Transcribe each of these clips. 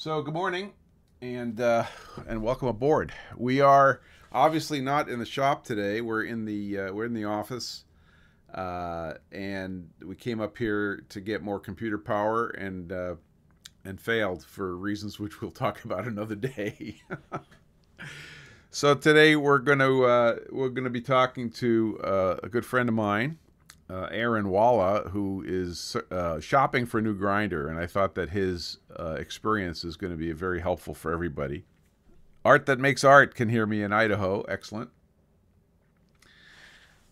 So good morning, and uh, and welcome aboard. We are obviously not in the shop today. We're in the uh, we're in the office, uh, and we came up here to get more computer power and uh, and failed for reasons which we'll talk about another day. so today we're gonna uh, we're gonna be talking to uh, a good friend of mine, uh, Aaron Walla, who is uh, shopping for a new grinder, and I thought that his uh, experience is going to be very helpful for everybody. Art that makes art can hear me in Idaho. Excellent.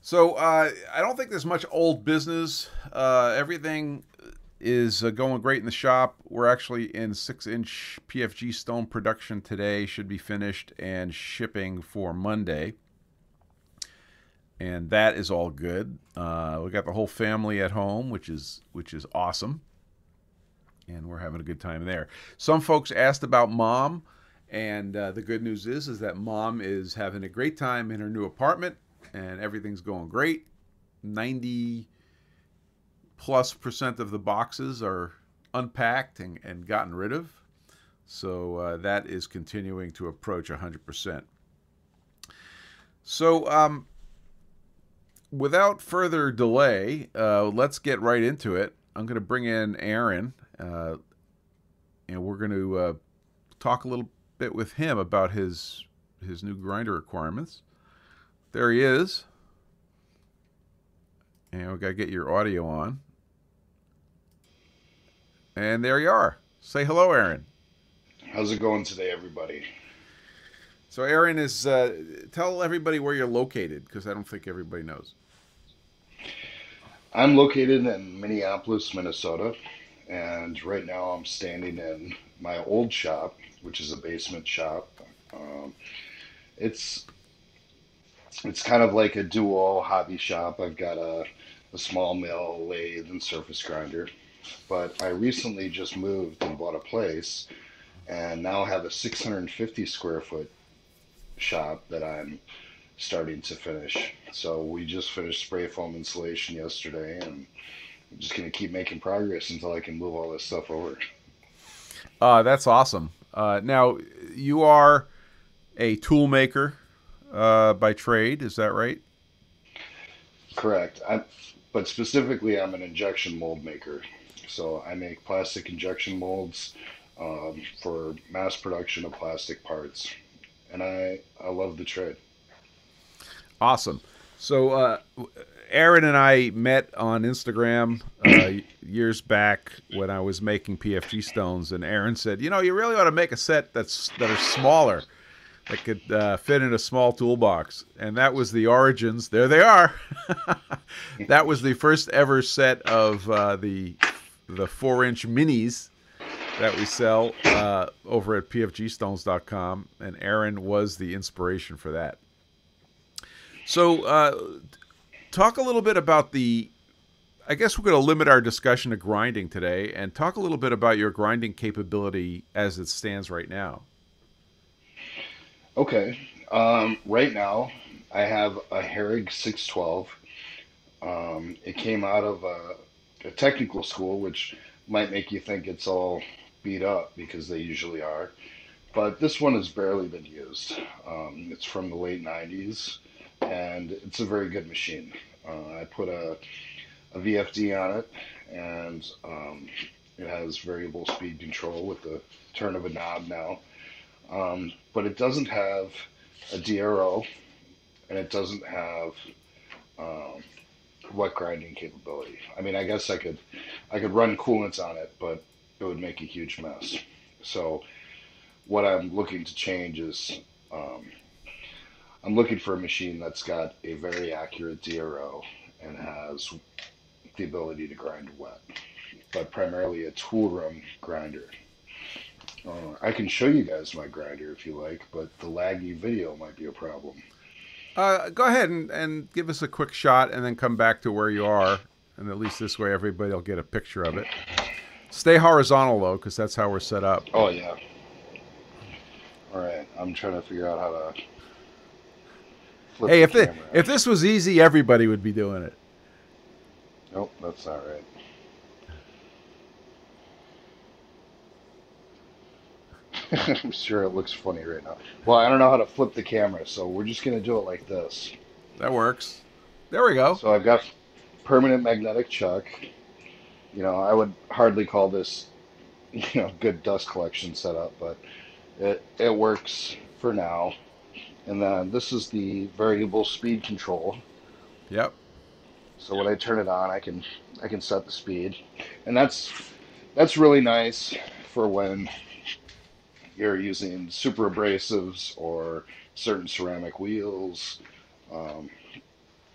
So uh, I don't think there's much old business. Uh, everything is uh, going great in the shop. We're actually in six-inch PFG stone production today. Should be finished and shipping for Monday and that is all good. Uh, we got the whole family at home, which is which is awesome, and we're having a good time there. Some folks asked about mom, and uh, the good news is is that mom is having a great time in her new apartment, and everything's going great. Ninety plus percent of the boxes are unpacked and, and gotten rid of, so uh, that is continuing to approach hundred percent. So. Um, without further delay, uh, let's get right into it. I'm going to bring in Aaron, uh, and we're going to uh, talk a little bit with him about his his new grinder requirements. There he is, and we got to get your audio on. And there you are. Say hello, Aaron. How's it going today, everybody? So, Aaron is. Uh, tell everybody where you're located, because I don't think everybody knows. I'm located in Minneapolis, Minnesota, and right now I'm standing in my old shop, which is a basement shop. Um, it's it's kind of like a dual hobby shop. I've got a, a small mill, lathe, and surface grinder. But I recently just moved and bought a place, and now have a 650 square foot shop that I'm starting to finish. So we just finished spray foam insulation yesterday, and I'm just going to keep making progress until I can move all this stuff over. Uh, that's awesome. Uh, now you are a tool maker uh, by trade, is that right? Correct. I, but specifically, I'm an injection mold maker. So I make plastic injection molds um, for mass production of plastic parts, and I I love the trade. Awesome. So, uh, Aaron and I met on Instagram uh, years back when I was making PFG stones, and Aaron said, "You know, you really ought to make a set that's that are smaller, that could uh, fit in a small toolbox." And that was the origins. There they are. that was the first ever set of uh, the the four inch minis that we sell uh, over at pfgstones.com, and Aaron was the inspiration for that. So, uh, talk a little bit about the. I guess we're going to limit our discussion to grinding today, and talk a little bit about your grinding capability as it stands right now. Okay, um, right now I have a Harig 612. Um, it came out of a, a technical school, which might make you think it's all beat up because they usually are. But this one has barely been used. Um, it's from the late 90s and it's a very good machine. Uh, I put a, a VFD on it, and um, it has variable speed control with the turn of a knob now. Um, but it doesn't have a DRO, and it doesn't have um, wet grinding capability. I mean, I guess I could I could run coolants on it, but it would make a huge mess. So what I'm looking to change is um, I'm looking for a machine that's got a very accurate DRO and has the ability to grind wet, but primarily a tool room grinder. Uh, I can show you guys my grinder if you like, but the laggy video might be a problem. Uh, go ahead and, and give us a quick shot and then come back to where you are. And at least this way everybody will get a picture of it. Stay horizontal though, because that's how we're set up. Oh, yeah. All right. I'm trying to figure out how to Flip hey, if the, if this was easy, everybody would be doing it. Nope, that's not right. I'm sure it looks funny right now. Well, I don't know how to flip the camera, so we're just gonna do it like this. That works. There we go. So I've got permanent magnetic chuck. You know, I would hardly call this, you know, good dust collection setup, but it it works for now. And then this is the variable speed control. Yep. So when I turn it on, I can I can set the speed, and that's that's really nice for when you're using super abrasives or certain ceramic wheels. Um,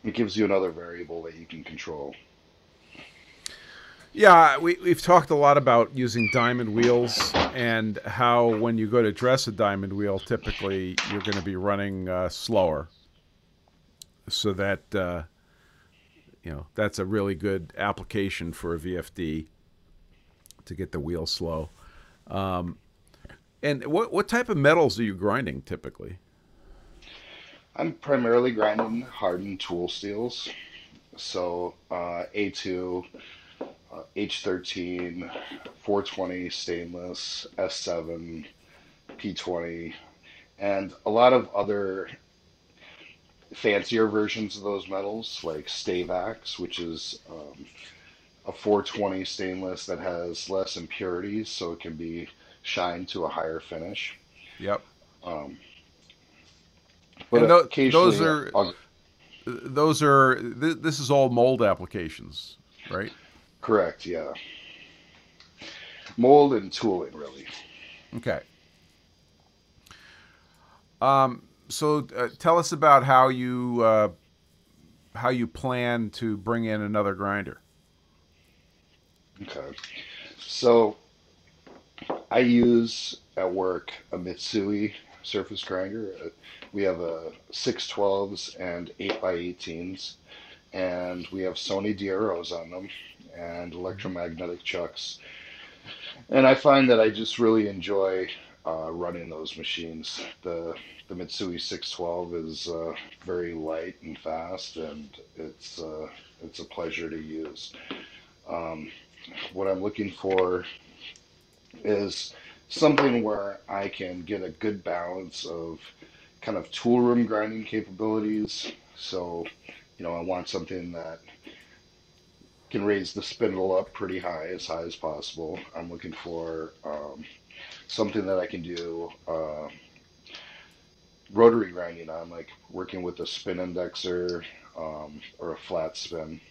it gives you another variable that you can control. Yeah, we, we've talked a lot about using diamond wheels and how when you go to dress a diamond wheel, typically you're going to be running uh, slower. So that, uh, you know, that's a really good application for a VFD to get the wheel slow. Um, and what, what type of metals are you grinding typically? I'm primarily grinding hardened tool steels. So uh, A2, uh, H13, 420 stainless, S7, P20, and a lot of other fancier versions of those metals, like Stavax, which is um, a 420 stainless that has less impurities, so it can be shined to a higher finish. Yep. Um, but tho- occasionally, those are I'll- those are th- this is all mold applications, right? Correct, yeah. Mold and tooling, really. Okay. Um, so uh, tell us about how you uh, how you plan to bring in another grinder. Okay. So I use at work a Mitsui surface grinder. Uh, We have a 612s and 8x18s, and we have Sony DROs on them and electromagnetic chucks. And I find that I just really enjoy uh, running those machines. The the Mitsui 612 is uh, very light and fast, and it's uh, it's a pleasure to use. Um, what I'm looking for is something where I can get a good balance of kind of tool room grinding capabilities. So, you know, I want something that can raise the spindle up pretty high, as high as possible. I'm looking for um, something that I can do uh, rotary grinding on, like working with a spin indexer um, or a flat spin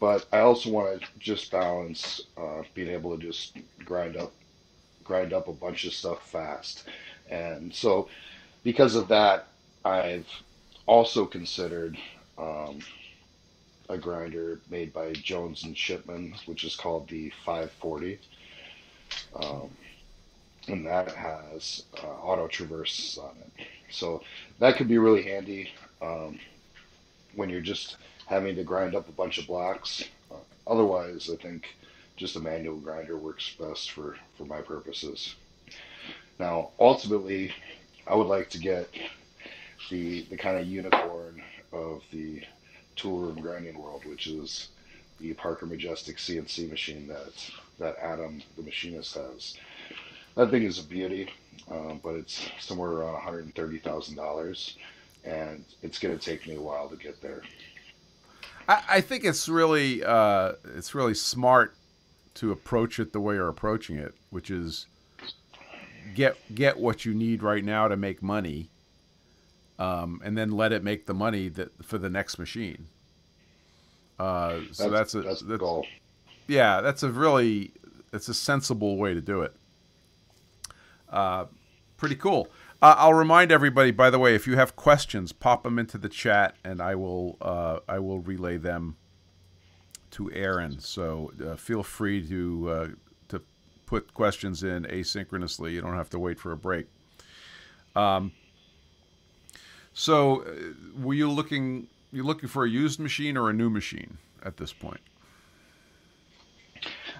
but I also want to just balance uh, being able to just grind up grind up a bunch of stuff fast. And so because of that, I've also considered um, a grinder made by Jones and Shipman, which is called the 540. Um, and that has uh, auto traverse on it. So that could be really handy um, when you're just having to grind up a bunch of blocks. Uh, otherwise, I think just a manual grinder works best for, for my purposes. Now, ultimately, I would like to get the the kind of unicorn of the tool room grinding world, which is the Parker Majestic CNC machine that that Adam, the machinist, has. That thing is a beauty, um, but it's somewhere around $130,000, and it's going to take me a while to get there. I, I think it's really uh, it's really smart to approach it the way you're approaching it, which is get get what you need right now to make money, um, and then let it make the money that for the next machine. Uh, so that's, a that's that's, goal. yeah, that's a really it's a sensible way to do it. Uh, pretty cool. Uh, I'll remind everybody, by the way, if you have questions, pop them into the chat, and I will uh, I will relay them to Aaron. So uh, feel free to uh, to put questions in asynchronously. You don't have to wait for a break. Um, so, uh, were you looking you looking for a used machine or a new machine at this point?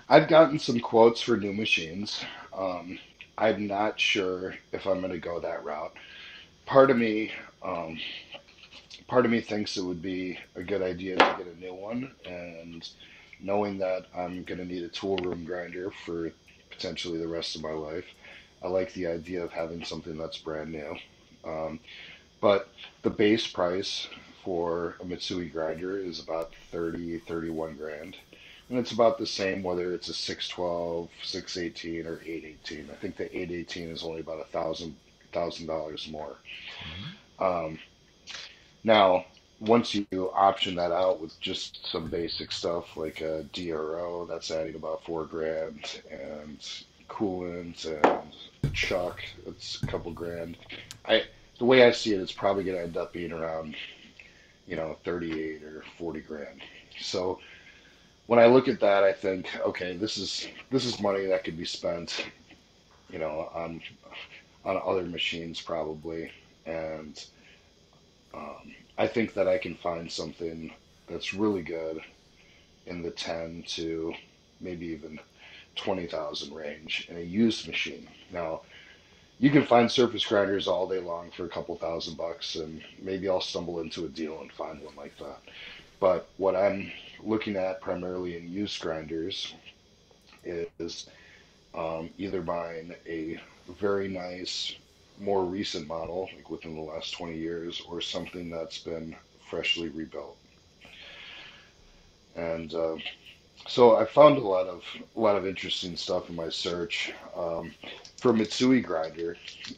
I've gotten some quotes for new machines. Um, I'm not sure if I'm going to go that route. Part of me, um, part of me thinks it would be a good idea to get a new one, and knowing that I'm going to need a tool room grinder for potentially the rest of my life, I like the idea of having something that's brand new. Um, but the base price for a Mitsui grinder is about 30, 31 grand. And it's about the same whether it's a 612, 618, or 818. I think the 818 is only about a thousand thousand dollars more. Mm-hmm. Um, now, once you option that out with just some basic stuff like a DRO, that's adding about four grand, and coolant and chuck, it's a couple grand. I the way I see it, it's probably going to end up being around, you know, 38 or 40 grand. So when I look at that, I think, okay, this is this is money that could be spent, you know, on on other machines probably, and um, I think that I can find something that's really good in the 10 to maybe even 20,000 range in a used machine. Now, you can find surface grinders all day long for a couple thousand bucks, and maybe I'll stumble into a deal and find one like that. But what I'm looking at primarily in used grinders is um, either buying a very nice, more recent model, like within the last 20 years, or something that's been freshly rebuilt. And uh, so I found a lot of a lot of interesting stuff in my search. Um, for Mitsui grinder,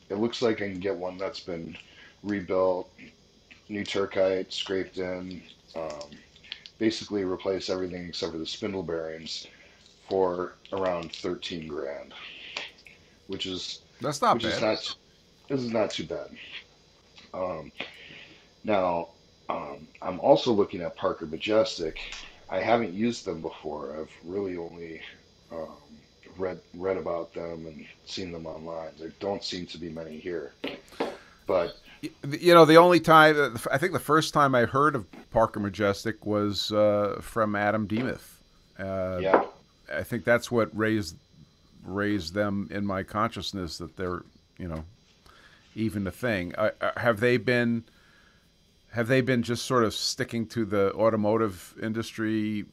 it looks like I can get one that's been rebuilt, new Turcite, scraped in, um, basically replace everything except for the spindle bearings for around 13 grand, which is that's not which bad. Is not, this is not too bad. Um, now, um, I'm also looking at Parker Majestic. I haven't used them before. I've really only um, read read about them and seen them online. There don't seem to be many here, but you know, the only time I think the first time I heard of Parker Majestic was uh, from Adam Demuth. Uh, yeah, I think that's what raised raised them in my consciousness that they're you know even a thing. Uh, have they been? Have they been just sort of sticking to the automotive industry,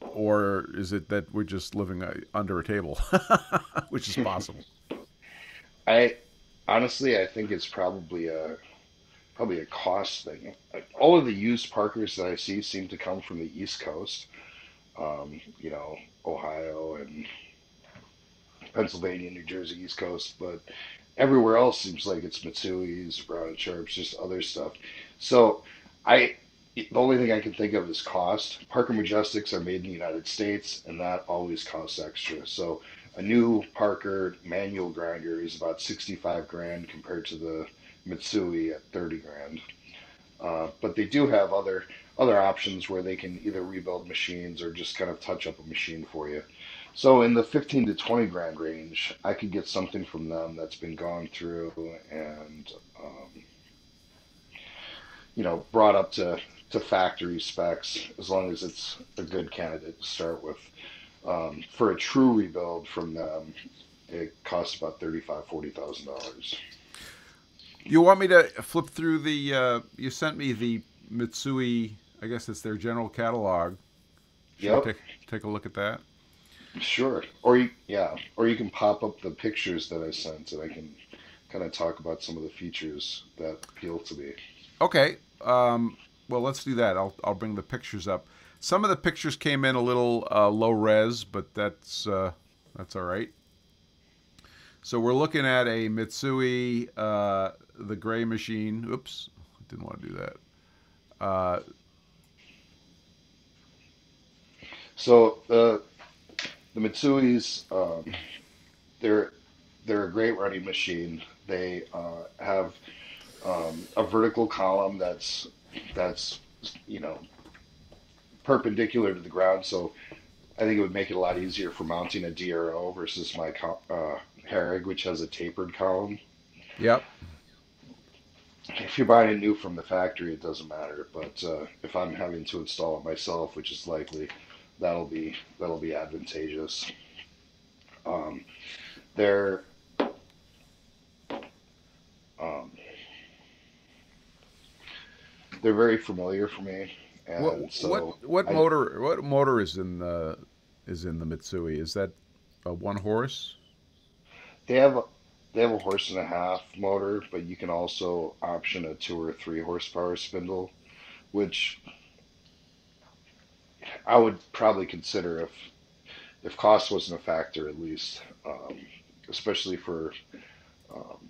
or is it that we're just living uh, under a table, which is possible? I honestly, I think it's probably a probably a cost thing. All of the used Parkers that I see seem to come from the East Coast, um, you know, Ohio and Pennsylvania, New Jersey, East Coast, but everywhere else seems like it's Mitsui's, Brown and Sharps, just other stuff. So I, the only thing I can think of is cost. Parker Majestics are made in the United States, and that always costs extra. So a new Parker manual grinder is about 65 grand compared to the Mitsui at 30 grand. Uh, but they do have other other options where they can either rebuild machines or just kind of touch up a machine for you. So in the 15 to 20 grand range, I could get something from them that's been gone through and um, you know brought up to to factory specs as long as it's a good candidate to start with. Um, for a true rebuild from them, it costs about thirty-five, forty thousand dollars. You want me to flip through the? Uh, you sent me the Mitsui. I guess it's their general catalog. Should yep. Take, take a look at that. Sure. Or you, yeah, or you can pop up the pictures that I sent, and I can kind of talk about some of the features that appeal to me. Okay. Um, well, let's do that. I'll I'll bring the pictures up. Some of the pictures came in a little uh, low res, but that's uh, that's all right. So we're looking at a Mitsui, uh, the gray machine. Oops, didn't want to do that. Uh, so the the Mitsui's, um, they're they're a great running machine. They uh, have um, a vertical column that's that's you know perpendicular to the ground, so I think it would make it a lot easier for mounting a DRO versus my uh, Harig, which has a tapered column. Yep. If you're buying it new from the factory, it doesn't matter. But uh, if I'm having to install it myself, which is likely, that'll be that'll be advantageous. Um, they're um, they're very familiar for me. And what so what, what I, motor what motor is in the is in the Mitsui? Is that a one horse? they have a, they have a horse and a half motor, but you can also option a two or three horsepower spindle, which I would probably consider if if cost wasn't a factor at least, um, especially for um,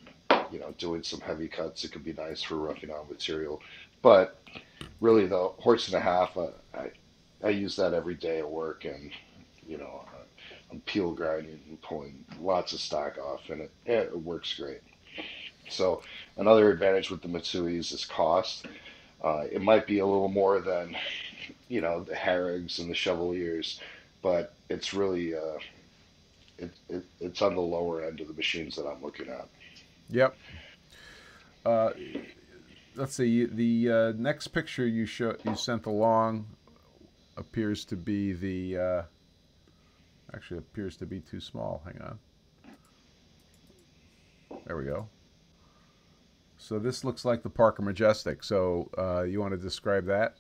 you know doing some heavy cuts. It could be nice for roughing out material, but really the horse and a half, uh, I I use that every day at work, and you know I'm peel grinding and pulling lots of stock off, and it, it works great. So another advantage with the Mitsuis is cost. Uh, it might be a little more than you know the Harigs and the Chevaliers, but it's really uh, it, it, it's on the lower end of the machines that I'm looking at. Yep. Uh, let's see. The uh, next picture you show you sent along appears to be the. Uh, actually, appears to be too small. Hang on. There we go. So this looks like the Parker Majestic. So uh, you want to describe that?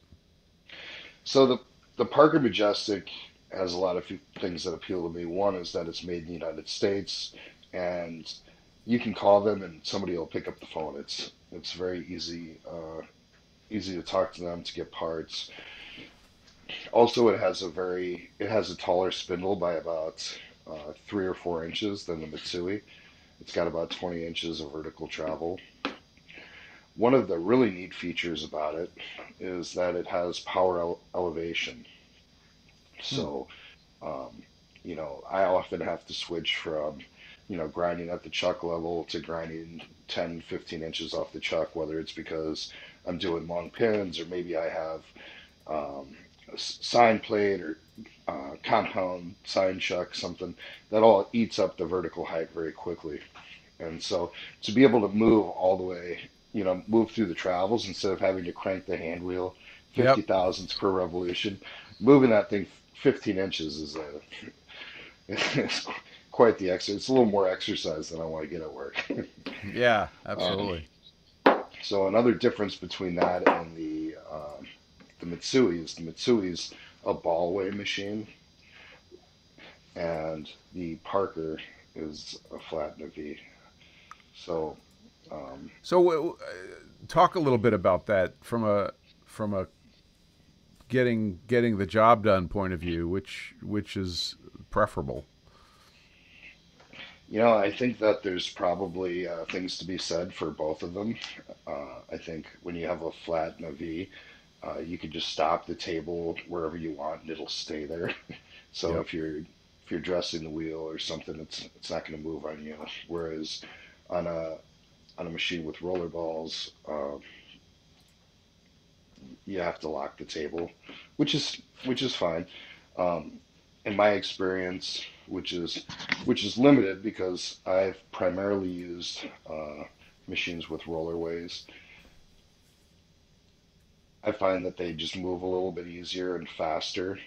So the the Parker Majestic has a lot of things that appeal to me. One is that it's made in the United States, and you can call them and somebody will pick up the phone. It's it's very easy uh, easy to talk to them to get parts. Also, it has a very it has a taller spindle by about uh, three or four inches than the Mitsui. It's got about 20 inches of vertical travel. One of the really neat features about it is that it has power ele- elevation. So, um, you know, I often have to switch from, you know, grinding at the chuck level to grinding 10, 15 inches off the chuck, whether it's because I'm doing long pins or maybe I have um, a sine plate or uh, compound sine chuck, something that all eats up the vertical height very quickly. And so to be able to move all the way, you know, move through the travels instead of having to crank the hand wheel 50 Yep. thousandths per revolution, moving that thing 15 inches is a quite the exercise. It's a little more exercise than I want to get at work. Yeah, Um, absolutely. so another difference between that and the um, the Mitsui is the Mitsui is a ball way machine, and the Parker is a flat V. So um, So uh, talk a little bit about that from a from a getting getting the job done point of view, which which is preferable. You know, I think that there's probably uh, things to be said for both of them. Uh, I think when you have a flat and a V, uh, you can just stop the table wherever you want and it'll stay there. So Yep. if you're if you're dressing the wheel or something, it's it's not going to move on you. Whereas on a on a machine with roller balls, um, you have to lock the table, which is which is fine. Um, in my experience, which is which is limited because I've primarily used uh, machines with rollerways. I find that they just move a little bit easier and faster,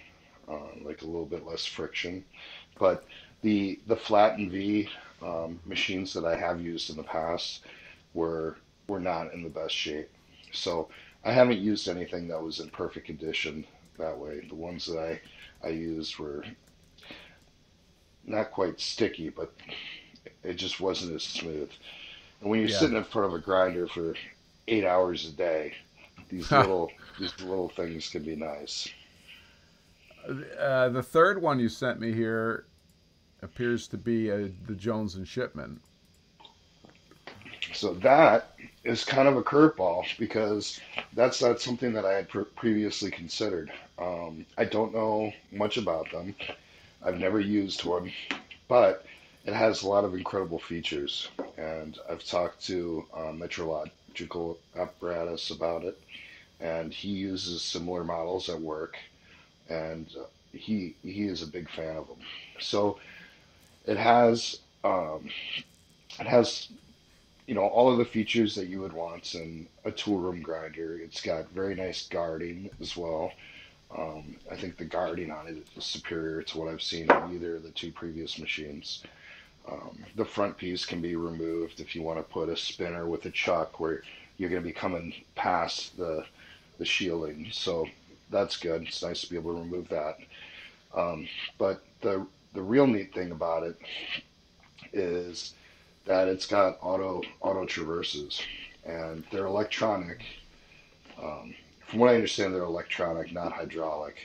uh, like a little bit less friction. But the the flat and V um, machines that I have used in the past were were not in the best shape. So I haven't used anything that was in perfect condition that way. The ones that I I used were not quite sticky, but it just wasn't as smooth. And when you're Yeah. sitting in front of a grinder for eight hours a day, these little these little things can be nice. Uh, the third one you sent me here appears to be uh the Jones and Shipman. So that is kind of a curveball because that's not something that I had pre- previously considered. Um, I don't know much about them. I've never used one, but it has a lot of incredible features. And I've talked to uh, Metrological Apparatus about it, and he uses similar models at work, and uh, he he is a big fan of them. So it has um, it has you know all of the features that you would want in a tool room grinder. It's got very nice guarding as well. Um, I think the guarding on it is superior to what I've seen on either of the two previous machines. Um, the front piece can be removed if you want to put a spinner with a chuck where you're going to be coming past the the shielding. So that's good. It's nice to be able to remove that. Um, but the the real neat thing about it is that it's got auto auto traverses, and they're electronic. Um, from what I understand, they're electronic, not hydraulic,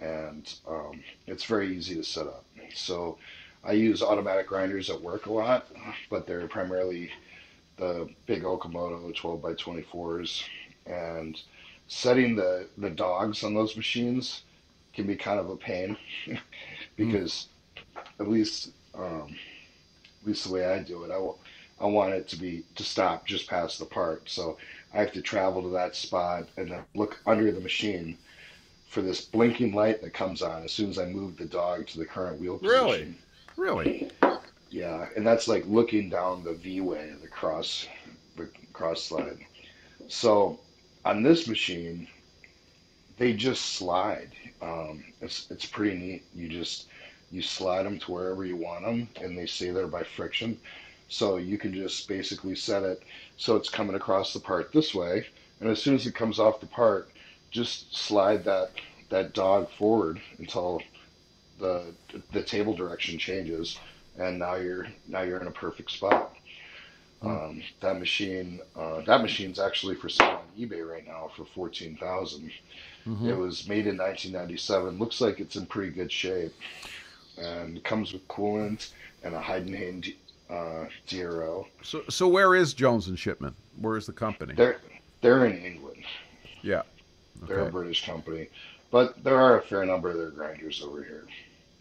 and um, it's very easy to set up. So I use automatic grinders at work a lot, but they're primarily the big Okamoto 12 by 24s, and setting the the dogs on those machines can be kind of a pain because mm. at least um, at least the way I do it, I, I want it to be to stop just past the part. So I have to travel to that spot and look under the machine for this blinking light that comes on as soon as I move the dog to the current wheel position. Really? Really? Yeah, and that's like looking down the V way, the cross, the cross slide. So on this machine, they just slide. Um, it's it's pretty neat. You just you slide them to wherever you want them, and they stay there by friction. So you can just basically set it so it's coming across the part this way, and as soon as it comes off the part, just slide that that dog forward until the the table direction changes, and now you're now you're in a perfect spot. Hmm. Um, that machine, uh, that machine's actually for sale on eBay right now for fourteen thousand. Mm-hmm. It was made in 1997. Looks like it's in pretty good shape, and comes with coolant and a Heidenhain uh, DRO. So, so where is Jones and Shipman? Where is the company? They're they're in England. Yeah, okay. they're a British company, but there are a fair number of their grinders over here.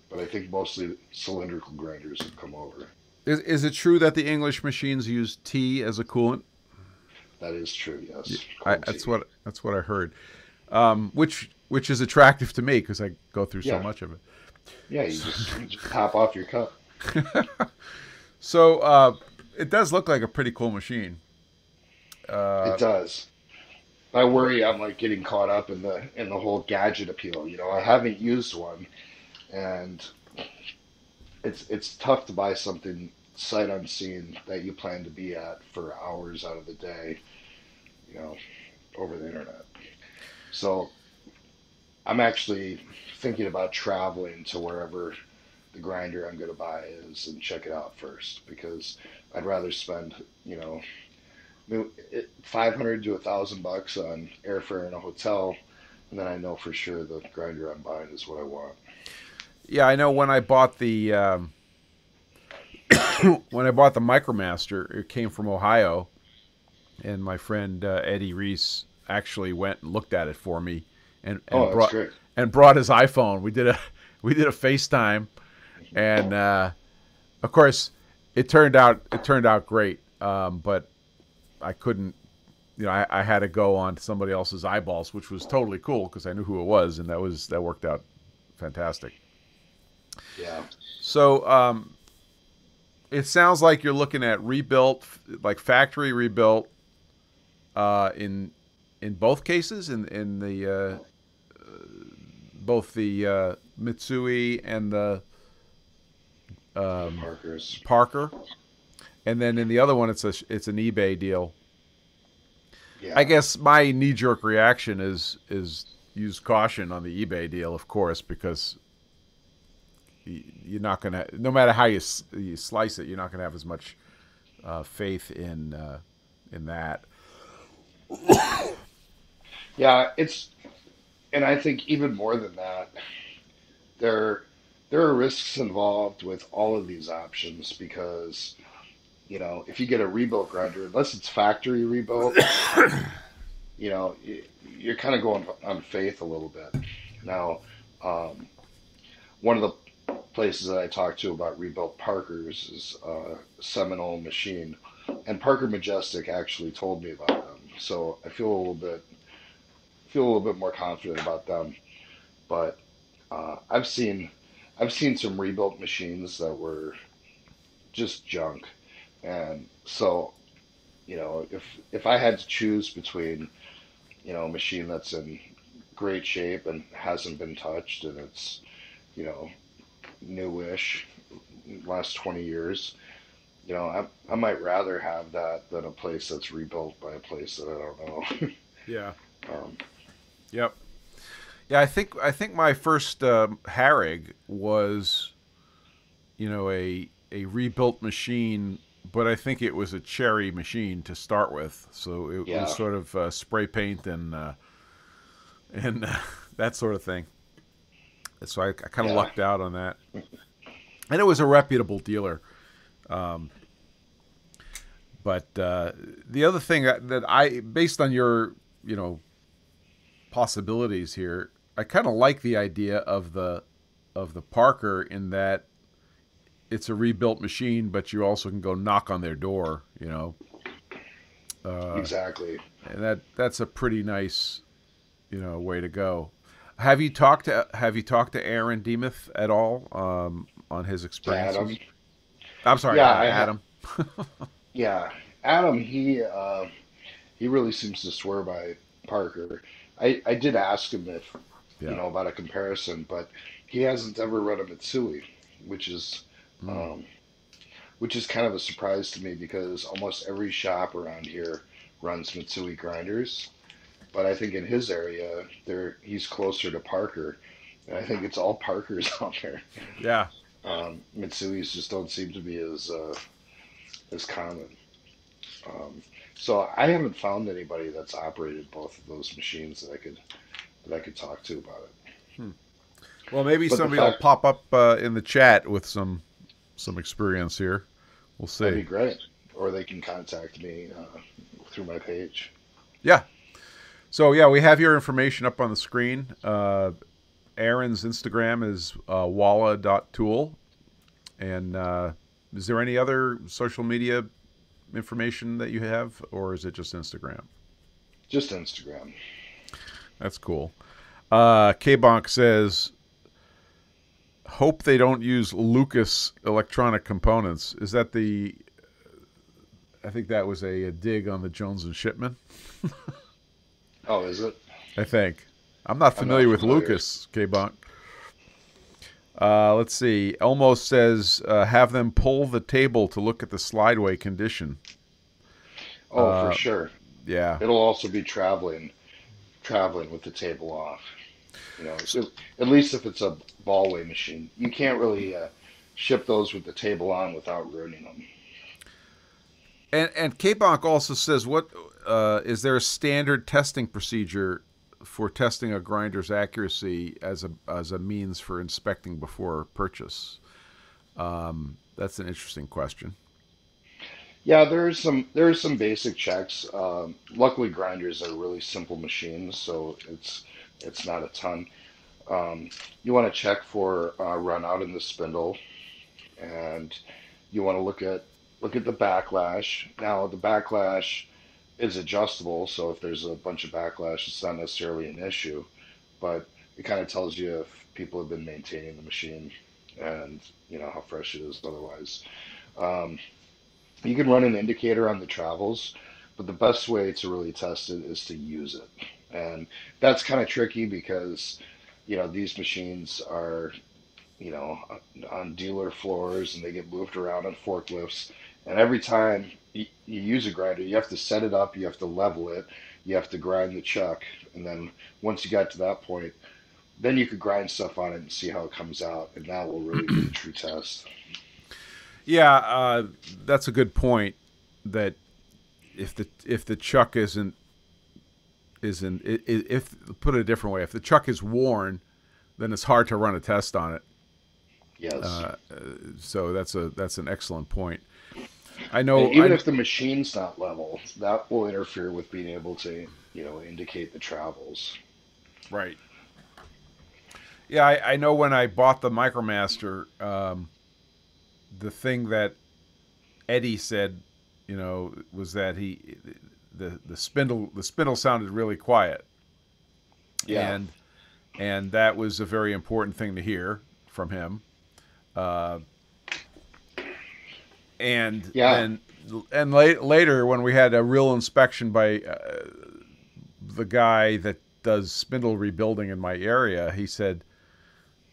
But I think mostly cylindrical grinders have come over. Is, is it true that the English machines use tea as a coolant? That is true. Yes. I, that's what that's what I heard. Um, which which is attractive to me because I go through yeah. so much of it. Yeah, you just, you just top off your cup. so uh, it does look like a pretty cool machine. Uh, it does. I worry I'm like getting caught up in the in the whole gadget appeal. You know, I haven't used one, and it's it's tough to buy something sight unseen that you plan to be at for hours out of the day, you know, over the internet. So I'm actually thinking about traveling to wherever the grinder I'm going to buy is and check it out first because I'd rather spend, you know, 500 to a thousand bucks on airfare and a hotel, and then I know for sure the grinder I'm buying is what I want. Yeah, I know when I bought the um, when I bought the MicroMaster, it came from Ohio, and my friend uh, Eddie Reese actually went and looked at it for me, and, and oh, brought great. and brought his iPhone. We did a we did a FaceTime, and uh, of course, it turned out it turned out great. Um, but I couldn't, you know, I, I had to go on somebody else's eyeballs, which was totally cool because I knew who it was, and that was that worked out fantastic. Yeah. So um, it sounds like you're looking at rebuilt, like factory rebuilt, uh, in in both cases, in in the uh, both the uh, Mitsui and the um, Parker's Parker, and then in the other one, it's a it's an eBay deal. Yeah. I guess my knee jerk reaction is is use caution on the eBay deal, of course, because you're not gonna no matter how you, you slice it, you're not gonna have as much uh, faith in uh, in that. yeah, it's and I think even more than that, there there are risks involved with all of these options because you know if you get a rebuilt grinder, unless it's factory rebuilt, you know you're kind of going on faith a little bit. Now, um, one of the places that I talked to about rebuilt Parkers is Seminole Machine, and Parker Majestic actually told me about them. So I feel a little bit feel a little bit more confident about them. But uh, I've seen I've seen some rebuilt machines that were just junk, and so you know if if I had to choose between you know a machine that's in great shape and hasn't been touched and it's you know newish, last 20 years. You know, I, I might rather have that than a place that's rebuilt by a place that I don't know. yeah. Um, yep. Yeah, I think I think my first uh, Harig was, you know, a a rebuilt machine, but I think it was a cherry machine to start with, so it Yeah. was sort of uh, spray paint and uh, and uh, that sort of thing. So I, I kind of Yeah. lucked out on that, and it was a reputable dealer. Um, but uh, the other thing that, that I, based on your, you know, possibilities here, I kind of like the idea of the of the Parker in that it's a rebuilt machine, but you also can go knock on their door, you know, Uh, exactly. and that that's a pretty nice, you know, way to go. Have you talked to Have you talked to Aaron Demuth at all um, on his experience? Adam. I'm sorry, Yeah, I. Adam. Yeah, Adam. He uh, he really seems to swear by Parker. I, I did ask him if Yeah. you know about a comparison, but he hasn't ever run a Mitsui, which is Hmm. um, which is kind of a surprise to me because almost every shop around here runs Mitsui grinders. But I think in his area, there he's closer to Parker, and I think it's all Parkers out there. Yeah, Um, Mitsuis just don't seem to be as uh, as common. Um, so I haven't found anybody that's operated both of those machines that I could that I could talk to about it. Well, maybe But somebody will pop up uh, in the chat with some some experience here. We'll see. That'd be great. Or they can contact me uh, through my page. Yeah. So yeah, we have your information up on the screen. Uh, Aaron's Instagram is uh, walla.tool. And uh, is there any other social media information that you have, or is it just Instagram? Just Instagram. That's cool. Uh, K-Bonk says, hope they don't use Lucas electronic components. Is that the? I think that was a, a dig on the Jones and Shipman. Oh, is it? I think. I'm not I'm familiar with. Lucas K-Bonk. Uh, let's see. Elmo says, uh, have them pull the table to look at the slideway condition. Oh, Uh, for sure. Yeah. It'll also be traveling, traveling with the table off. You know, so at least if it's a ballway machine, you can't really uh, ship those with the table on without ruining them. And and K-Bonk also says, what uh, is there a standard testing procedure for testing a grinder's accuracy as a as a means for inspecting before purchase? Um, that's an interesting question. Yeah, there's some there's some basic checks. Um, luckily, grinders are really simple machines, so it's it's not a ton. Um, you want to check for uh, run out in the spindle, and you want to look at look at the backlash. Now, the backlash is adjustable, so if there's a bunch of backlash, it's not necessarily an issue, but it kind of tells you if people have been maintaining the machine and you know how fresh it is otherwise. Um, you can run an indicator on the travels, but the best way to really test it is to use it. And that's kind of tricky because, you know, these machines are, you know, on dealer floors and they get moved around on forklifts. And every time you, you use a grinder, you have to set it up, you have to level it, you have to grind the chuck. And then once you got to that point, then you could grind stuff on it and see how it comes out. And that will really be the true test. Yeah, uh, that's a good point. That if the if the chuck isn't isn't if put it a different way, if the chuck is worn, then it's hard to run a test on it. Yes. Uh, so that's a that's an excellent point. I know. And even I- if the machine's not level, that will interfere with being able to, you know, indicate the travels. Right. Yeah, I, I know when I bought the MicroMaster, um, the thing that Eddie said, you know, was that he the the spindle the spindle sounded really quiet, Yeah. and and that was a very important thing to hear from him. Uh, and Yeah. and and late, later when we had a real inspection by uh, the guy that does spindle rebuilding in my area, he said,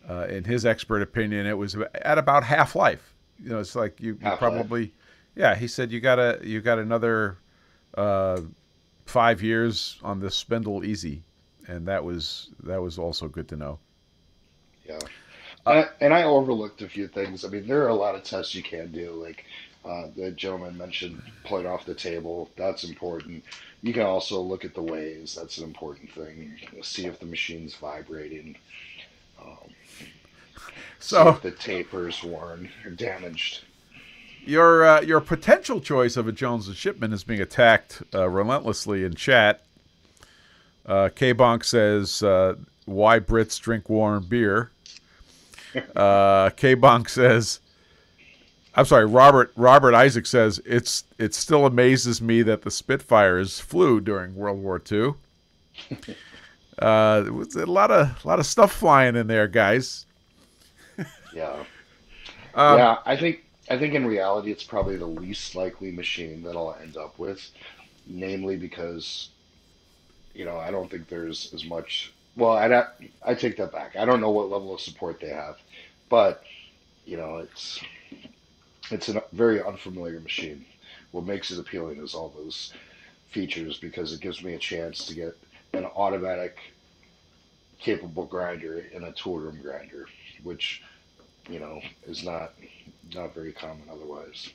uh, in his expert opinion, it was at about half life. You know, it's like you, you probably, yeah. He said you got a you got another uh, five years on this spindle easy, and that was that was also good to know. Yeah. Uh, and I overlooked a few things. I mean, there are a lot of tests you can do. Like uh, the gentleman mentioned, point off the table. That's important. You can also look at the ways. That's an important thing. See if the machine's vibrating. Um, so if the taper's worn or damaged. Your uh, your potential choice of a Jones and Shipman is being attacked uh, relentlessly in chat. Uh, K Bonk says, uh, "Why Brits drink warm beer?" Uh, K Bonk says, "I'm sorry." Robert Robert Isaac says, "It's it still amazes me that the Spitfires flew during World War II." uh, a lot of a lot of stuff flying in there, guys. Yeah, um, yeah. I think I think in reality, it's probably the least likely machine that I'll end up with, namely because, you know, I don't think there's as much. Well, I I take that back. I don't know what level of support they have, but you know, it's it's a very unfamiliar machine. What makes it appealing is all those features because it gives me a chance to get an automatic capable grinder and a tool room grinder, which you know is not not very common otherwise.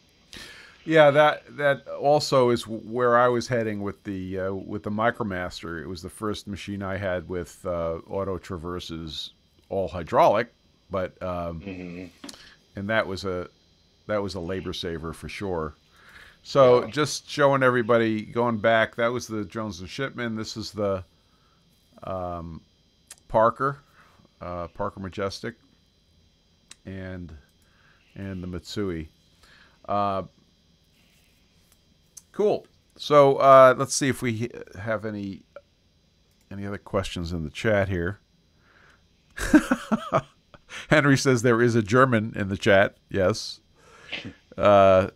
Yeah, that that also is where I was heading with the uh, with the Micromaster. It was the first machine I had with uh, auto traverses, all hydraulic, but um, mm-hmm. and that was a that was a labor saver for sure. So yeah. just showing everybody going back, that was the Jones and Shipman. This is the um, Parker, uh, Parker Majestic, and and the Mitsui. Uh, cool. So uh, let's see if we have any any other questions in the chat here. Henry says there is a German in the chat. Yes. Uh,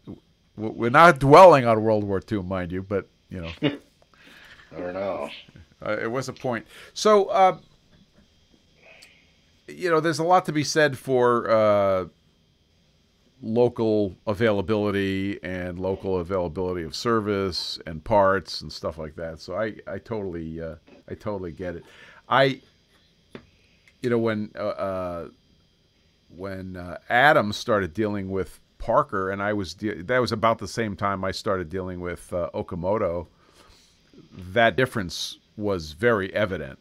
we're not dwelling on World War II, mind you, but you know. I don't know. Uh, it was a point. So, uh, you know, there's a lot to be said for uh, local availability and local availability of service and parts and stuff like that. So I, I totally uh, I totally get it. I you know when uh, uh, when uh, Adam started dealing with Parker and I was de- that was about the same time I started dealing with uh, Okamoto. That difference was very evident.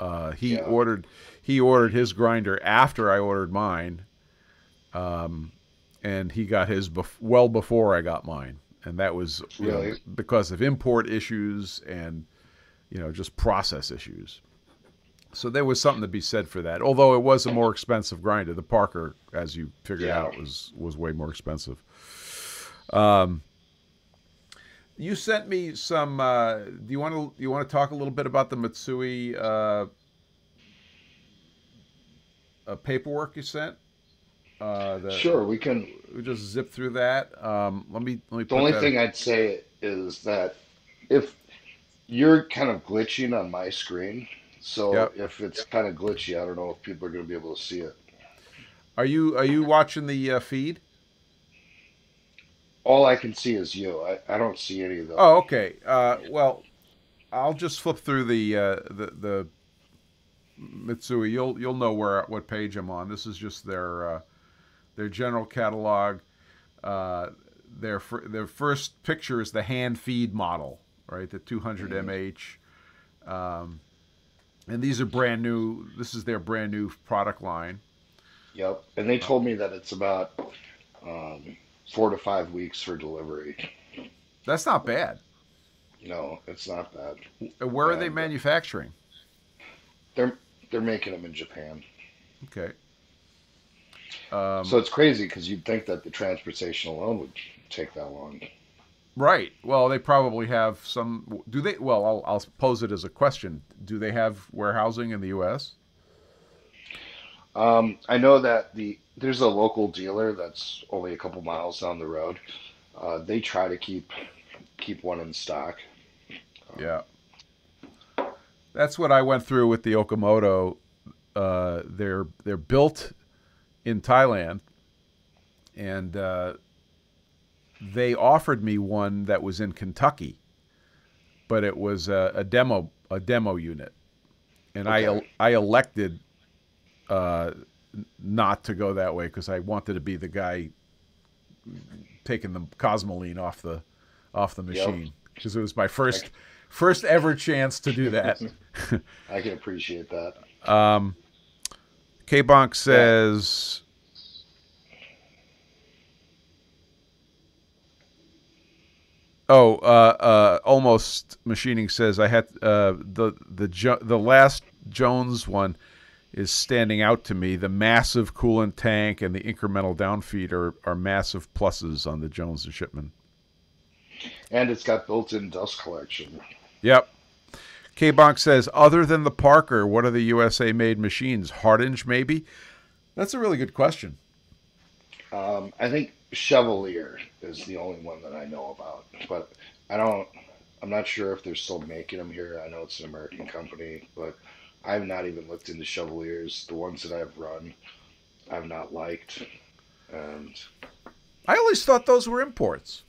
Uh, he yeah. ordered he ordered his grinder after I ordered mine. Um, and he got his bef- well before I got mine, and that was really? know, because of import issues and you know just process issues. So there was something to be said for that. Although it was a more expensive grinder, the Parker, as you figured yeah. out, was was way more expensive. Um, you sent me some. Uh, do you want to you want to talk a little bit about the Mitsui uh, uh, paperwork you sent? Uh, the, sure, we can. We just zip through that. Um, let me. Let me. The only thing in. I'd say is that if you're kind of glitching on my screen, so yep. if it's kind of glitchy, I don't know if people are going to be able to see it. Are you Are you watching the uh, feed? All I can see is you. I, I don't see any of those. Oh, okay. Uh, well, I'll just flip through the uh, the the Mitsui. You'll you'll know where what page I'm on. This is just their uh, their general catalog. Uh, their their first picture is the hand feed model, right? The 200 mm-hmm. Um, and these are brand new. This is their brand new product line. Yep, and they told me that it's about um, four to five weeks for delivery. That's not bad. No, it's not bad. Where are they manufacturing? They're they're making them in Japan. Okay. Um, so it's crazy because you'd think that the transportation alone would take that long. Right. Well, they probably have some. Do they? Well, I'll, I'll pose it as a question. Do they have warehousing in the U.S.? Um, I know that the there's a local dealer that's only a couple miles down the road. Uh, they try to keep keep one in stock. Yeah. That's what I went through with the Okamoto. Uh, they're they're built in Thailand, and uh, they offered me one that was in Kentucky, but it was a, a demo a demo unit, and okay. I I elected uh, not to go that way because I wanted to be the guy taking the Cosmoline off the off the machine because yep. it was my first first ever chance to do that. I can appreciate that. Um, K Bonk says. Oh, uh, uh, almost machining says I had uh, the the jo- the last Jones one is standing out to me. The massive coolant tank and the incremental downfeed are, are massive pluses on the Jones and Shipman. And it's got built-in dust collection. Yep. K Bonk says, other than the Parker, what are the USA made machines? Hardinge, maybe? That's a really good question. Um, I think Chevalier is the only one that I know about, but I don't. I'm not sure if they're still making them here. I know it's an American company, but I've not even looked into Chevaliers. The ones that I've run, I've not liked, and I always thought those were imports.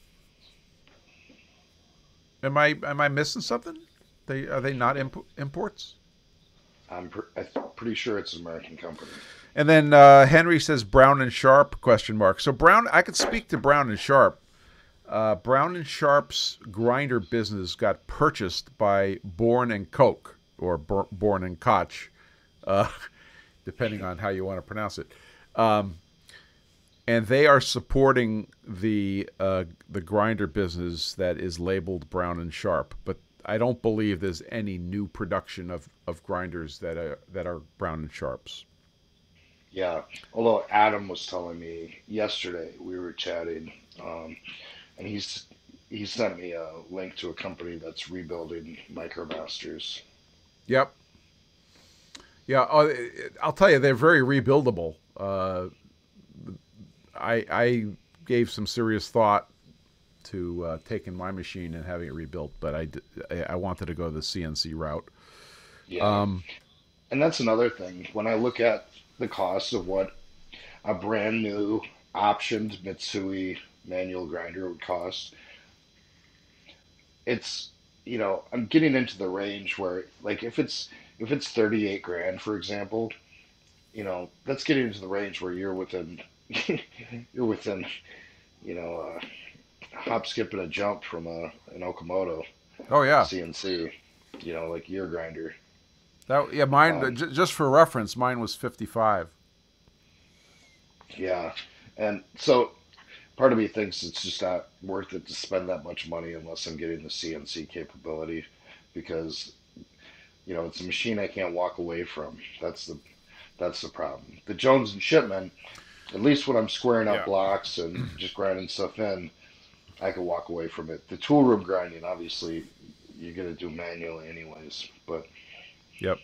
Am I am I missing something? They are they not imp- imports? I'm, pr- I'm pretty sure it's an American company. And then uh, Henry says Brown and Sharpe question mark. So Brown, I could speak to Brown and Sharpe. Uh, Brown and Sharpe's grinder business got purchased by Bourn and Koch or Bourn in Koch, uh, depending on how you want to pronounce it. Um, and they are supporting the uh, the grinder business that is labeled Brown and Sharpe, but I don't believe there's any new production of, of grinders that are that are Brown and Sharpes. Yeah, although Adam was telling me yesterday we were chatting, um, and he's he sent me a link to a company that's rebuilding MicroMasters. Yep. Yeah, uh, I'll tell you, they're very rebuildable. Uh, I I gave some serious thought to uh, taking my machine and having it rebuilt, but I, I wanted to go the CNC route. Yeah. Um, and that's another thing. When I look at the cost of what a brand new optioned Mitsui manual grinder would cost, it's you know I'm getting into the range where like if it's if it's 38 grand for example, you know that's getting into the range where you're within you're within, you know, a hop, skip, and a jump from a an Okamoto. Oh yeah. CNC, you know, like your grinder. That yeah, mine. Um, j- just for reference, mine was fifty five. Yeah, and so part of me thinks it's just not worth it to spend that much money unless I'm getting the CNC capability, because you know it's a machine I can't walk away from. That's the that's the problem. The Jones and Shipman at least when I'm squaring up yeah. blocks and just grinding stuff in, I can walk away from it. The tool room grinding, obviously, you're gonna do manually anyways. But yep.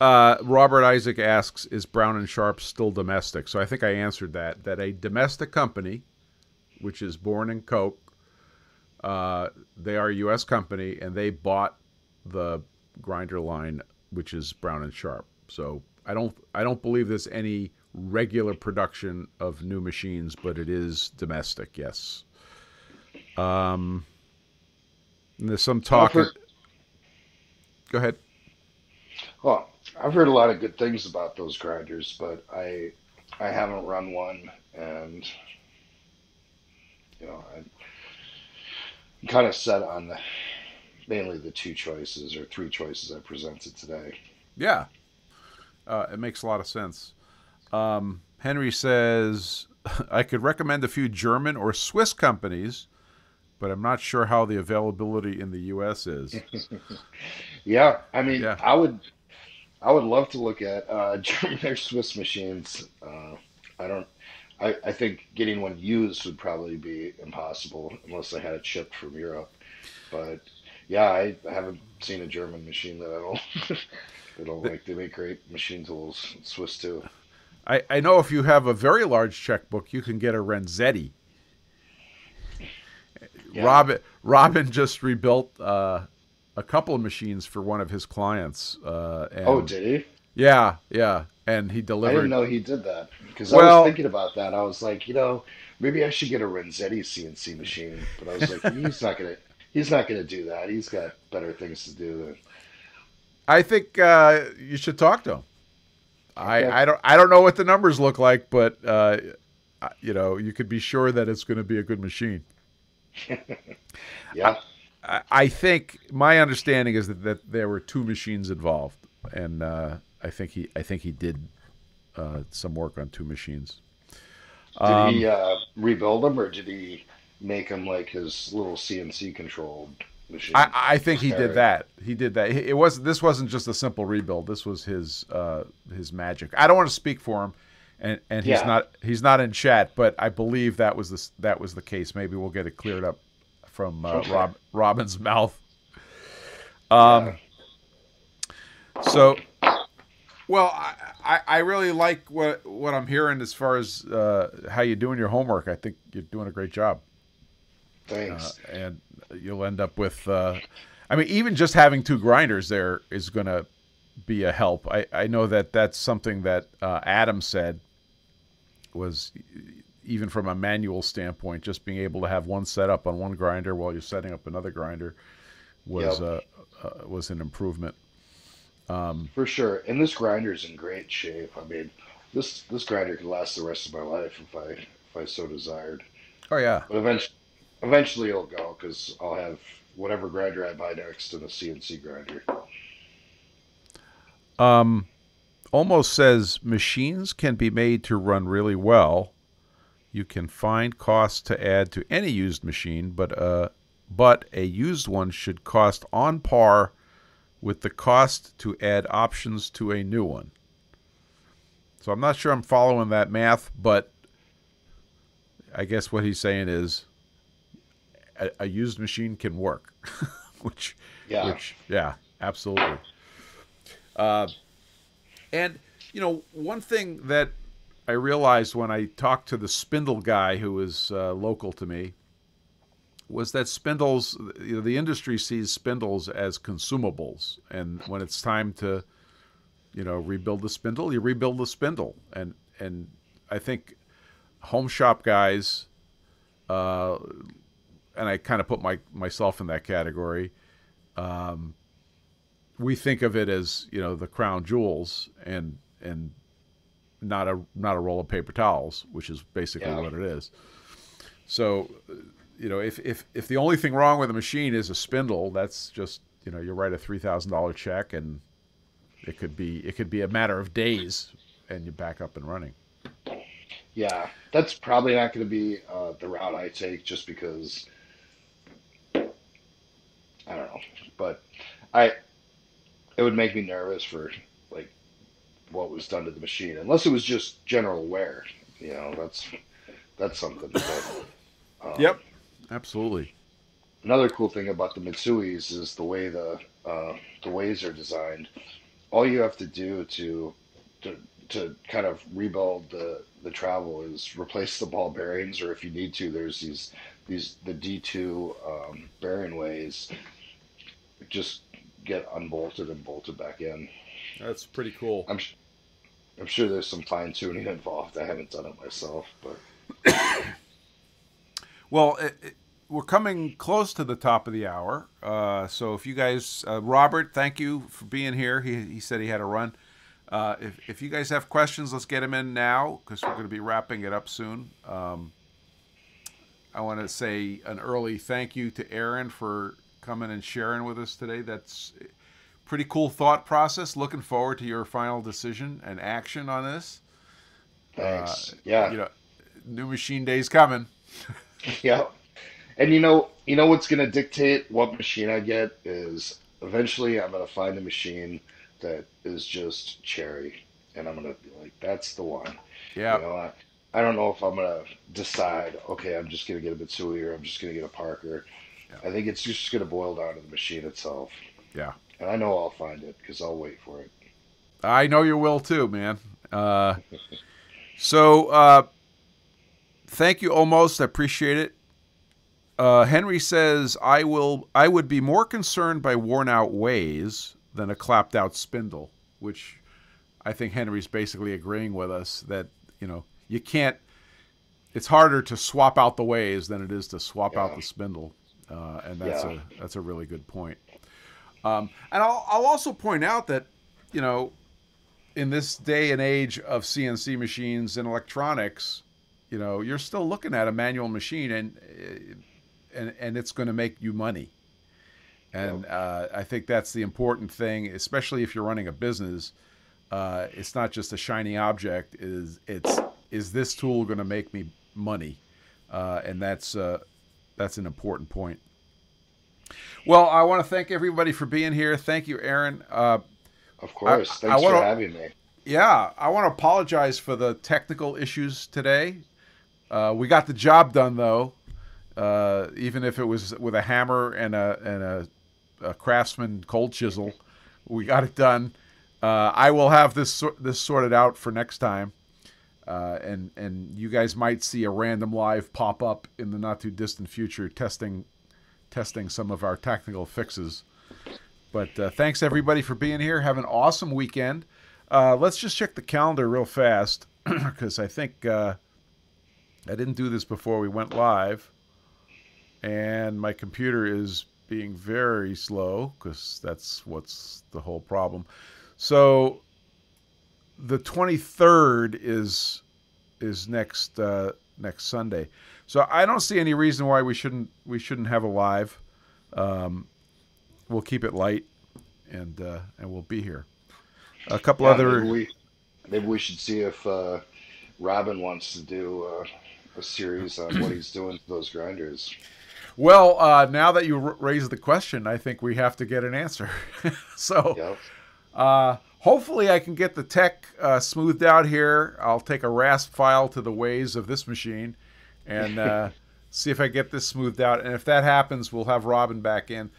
Uh, Robert Isaac asks, "Is Brown and Sharpe still domestic?" So I think I answered that. That a domestic company, which is Bourn and Koch, uh, they are a U.S. company, and they bought the grinder line, which is Brown and Sharpe. So I don't I don't believe there's any regular production of new machines, but it is domestic. Yes. Um, there's some talk. Heard, Go ahead. Well, I've heard a lot of good things about those grinders, but I I haven't run one, and you know I'm kind of set on the mainly the two choices or three choices I presented today. Yeah, uh, it makes a lot of sense. Um, Henry says, I could recommend a few German or Swiss companies, but I'm not sure how the availability in the U.S. is. yeah, I mean, yeah. I would, I would love to look at uh, German or Swiss machines. Uh, I don't. I, I think getting one used would probably be impossible unless I had it shipped from Europe. But yeah, I haven't seen a German machine that I don't. they don't like. They make great machine tools. Swiss too. I, I know if you have a very large checkbook, you can get a Renzetti. Yeah. Robin Robin just rebuilt uh, a couple of machines for one of his clients. Uh, and, oh, did he? Yeah, yeah, and he delivered. I didn't know he did that because well, I was thinking about that. I was like, you know, maybe I should get a Renzetti CNC machine, but I was like, he's not gonna, he's not gonna do that. He's got better things to do. Than... I think uh, you should talk to him. I, I don't I don't know what the numbers look like, but uh, you know you could be sure that it's going to be a good machine. yeah. I, I, think my understanding is that, that there were two machines involved, and uh, I think he I think he did uh, some work on two machines. Did um, he uh, rebuild them, or did he make them like his little CNC controlled machine? I, I think he did that. He did that. It was this wasn't just a simple rebuild. This was his uh, his magic. I don't want to speak for him, and and he's yeah. not he's not in chat, but I believe that was the that was the case. Maybe we'll get it cleared up from uh. Rob Robin's mouth. Um. Yeah. So well, I, I really like what what I'm hearing as far as uh, how you're doing your homework. I think you're doing a great job. Thanks. Uh, and you'll end up with, uh, I mean, even just having two grinders there is going to be a help. I, I know that that's something that uh, Adam said was even from a manual standpoint, just being able to have one set up on one grinder while you're setting up another grinder was yep. Uh, uh, was an improvement. Um, For sure, and this grinder is in great shape. I mean, this this grinder could last the rest of my life if I if I so desired. Oh yeah. But eventually, eventually it'll go because I'll have whatever grinder I buy next and a CNC grinder. Um, almost says machines can be made to run really well. You can find costs to add to any used machine, but uh, but a used one should cost on par with the cost to add options to a new one. So I'm not sure I'm following that math, but I guess what he's saying is a, a used machine can work, which, yeah, which, yeah, absolutely. Uh, and you know, one thing that I realized when I talked to the spindle guy who was uh, local to me was that spindles, you know, the industry sees spindles as consumables, and when it's time to, you know, rebuild the spindle, you rebuild the spindle, and and I think home shop guys, uh, and I kind of put my myself in that category. Um, we think of it as you know the crown jewels and and not a not a roll of paper towels, which is basically yeah. what it is. So you know, if, if, if the only thing wrong with a machine is a spindle, that's just, you know, you write a $3,000 check and it could be, it could be a matter of days and you're back up and running. Yeah, that's probably not going to be uh, the route I take just because I don't know, but I, it would make me nervous for like what was done to the machine, unless it was just general wear. You know, that's that's something. But, um, yep. Absolutely. Another cool thing about the Mitsuis is the way the uh, the ways are designed. All you have to do to to to kind of rebuild the the travel is replace the ball bearings, or if you need to, there's these these the D two um, bearing ways. Just get unbolted and bolted back in. That's pretty cool. I'm I'm sure there's some fine tuning involved. I haven't done it myself, but. well, it, it, we're coming close to the top of the hour. Uh, so if you guys, uh, Robert, thank you for being here. He, he said he had a run. Uh, if, if you guys have questions, let's get them in now because we're going to be wrapping it up soon. Um, I want to say an early thank you to Aaron for coming and sharing with us today. That's pretty cool thought process. Looking forward to your final decision and action on this. Thanks. Uh, yeah. You know, new machine day's coming. yeah. And you know, you know what's going to dictate what machine I get is eventually I'm going to find a machine that is just cherry, and I'm going to be like, that's the one. Yeah. You know, I, I don't know if I'm going to decide, okay, I'm just going to get a Mitsui or I'm just going to get a Parker. Yeah. I think it's just going to boil down to the machine itself. Yeah. And I know I'll find it because I'll wait for it. I know you will too, man. Uh, so, uh, thank you, almost. I appreciate it. Uh, Henry says, "I will. I would be more concerned by worn-out ways than a clapped-out spindle," which I think Henry's basically agreeing with us that you know you can't. It's harder to swap out the ways than it is to swap yeah. out the spindle, uh, and that's yeah. a that's a really good point. Um, and I'll, I'll also point out that you know in this day and age of CNC machines and electronics, you know, you're still looking at a manual machine, and and and it's going to make you money. And uh, I think that's the important thing, especially if you're running a business. Uh, it's not just a shiny object. Is it's is this tool going to make me money? Uh, and that's uh, that's an important point. Well, I want to thank everybody for being here. Thank you, Aaron. Uh, of course. I, Thanks I wanna, for having me. Yeah, I want to apologize for the technical issues today. Uh, we got the job done though, uh, even if it was with a hammer and a and a, a craftsman cold chisel. We got it done. Uh, I will have this this sorted out for next time, uh, and and you guys might see a random live pop up in the not too distant future testing testing some of our technical fixes. But uh, thanks everybody for being here. Have an awesome weekend. Uh, let's just check the calendar real fast because I think uh, I didn't do this before we went live, and my computer is being very slow because that's what's the whole problem. So the 23rd is is next uh, next Sunday. So I don't see any reason why we shouldn't we shouldn't have a live. Um, we'll keep it light, and uh, and we'll be here. A couple yeah, other. Maybe we, maybe we should see if uh, Robin wants to do uh, a series on what he's doing to those grinders. Well, uh, now that you r- raise the question, I think we have to get an answer. so, yep. uh, hopefully, I can get the tech uh, smoothed out here. I'll take a RASP file to the ways of this machine and uh, see if I get this smoothed out. And if that happens, we'll have Robin back in.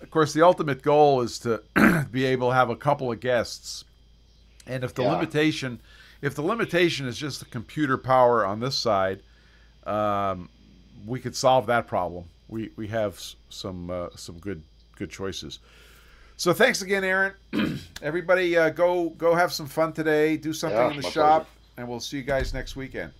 Of course, the ultimate goal is to be able to have a couple of guests. And if the yeah. limitation, if the limitation is just the computer power on this side, um, we could solve that problem. We we have some uh, some good good choices. So thanks again, Aaron. Everybody, uh, go go have some fun today. Do something yeah, in the shop, pleasure. and we'll see you guys next weekend.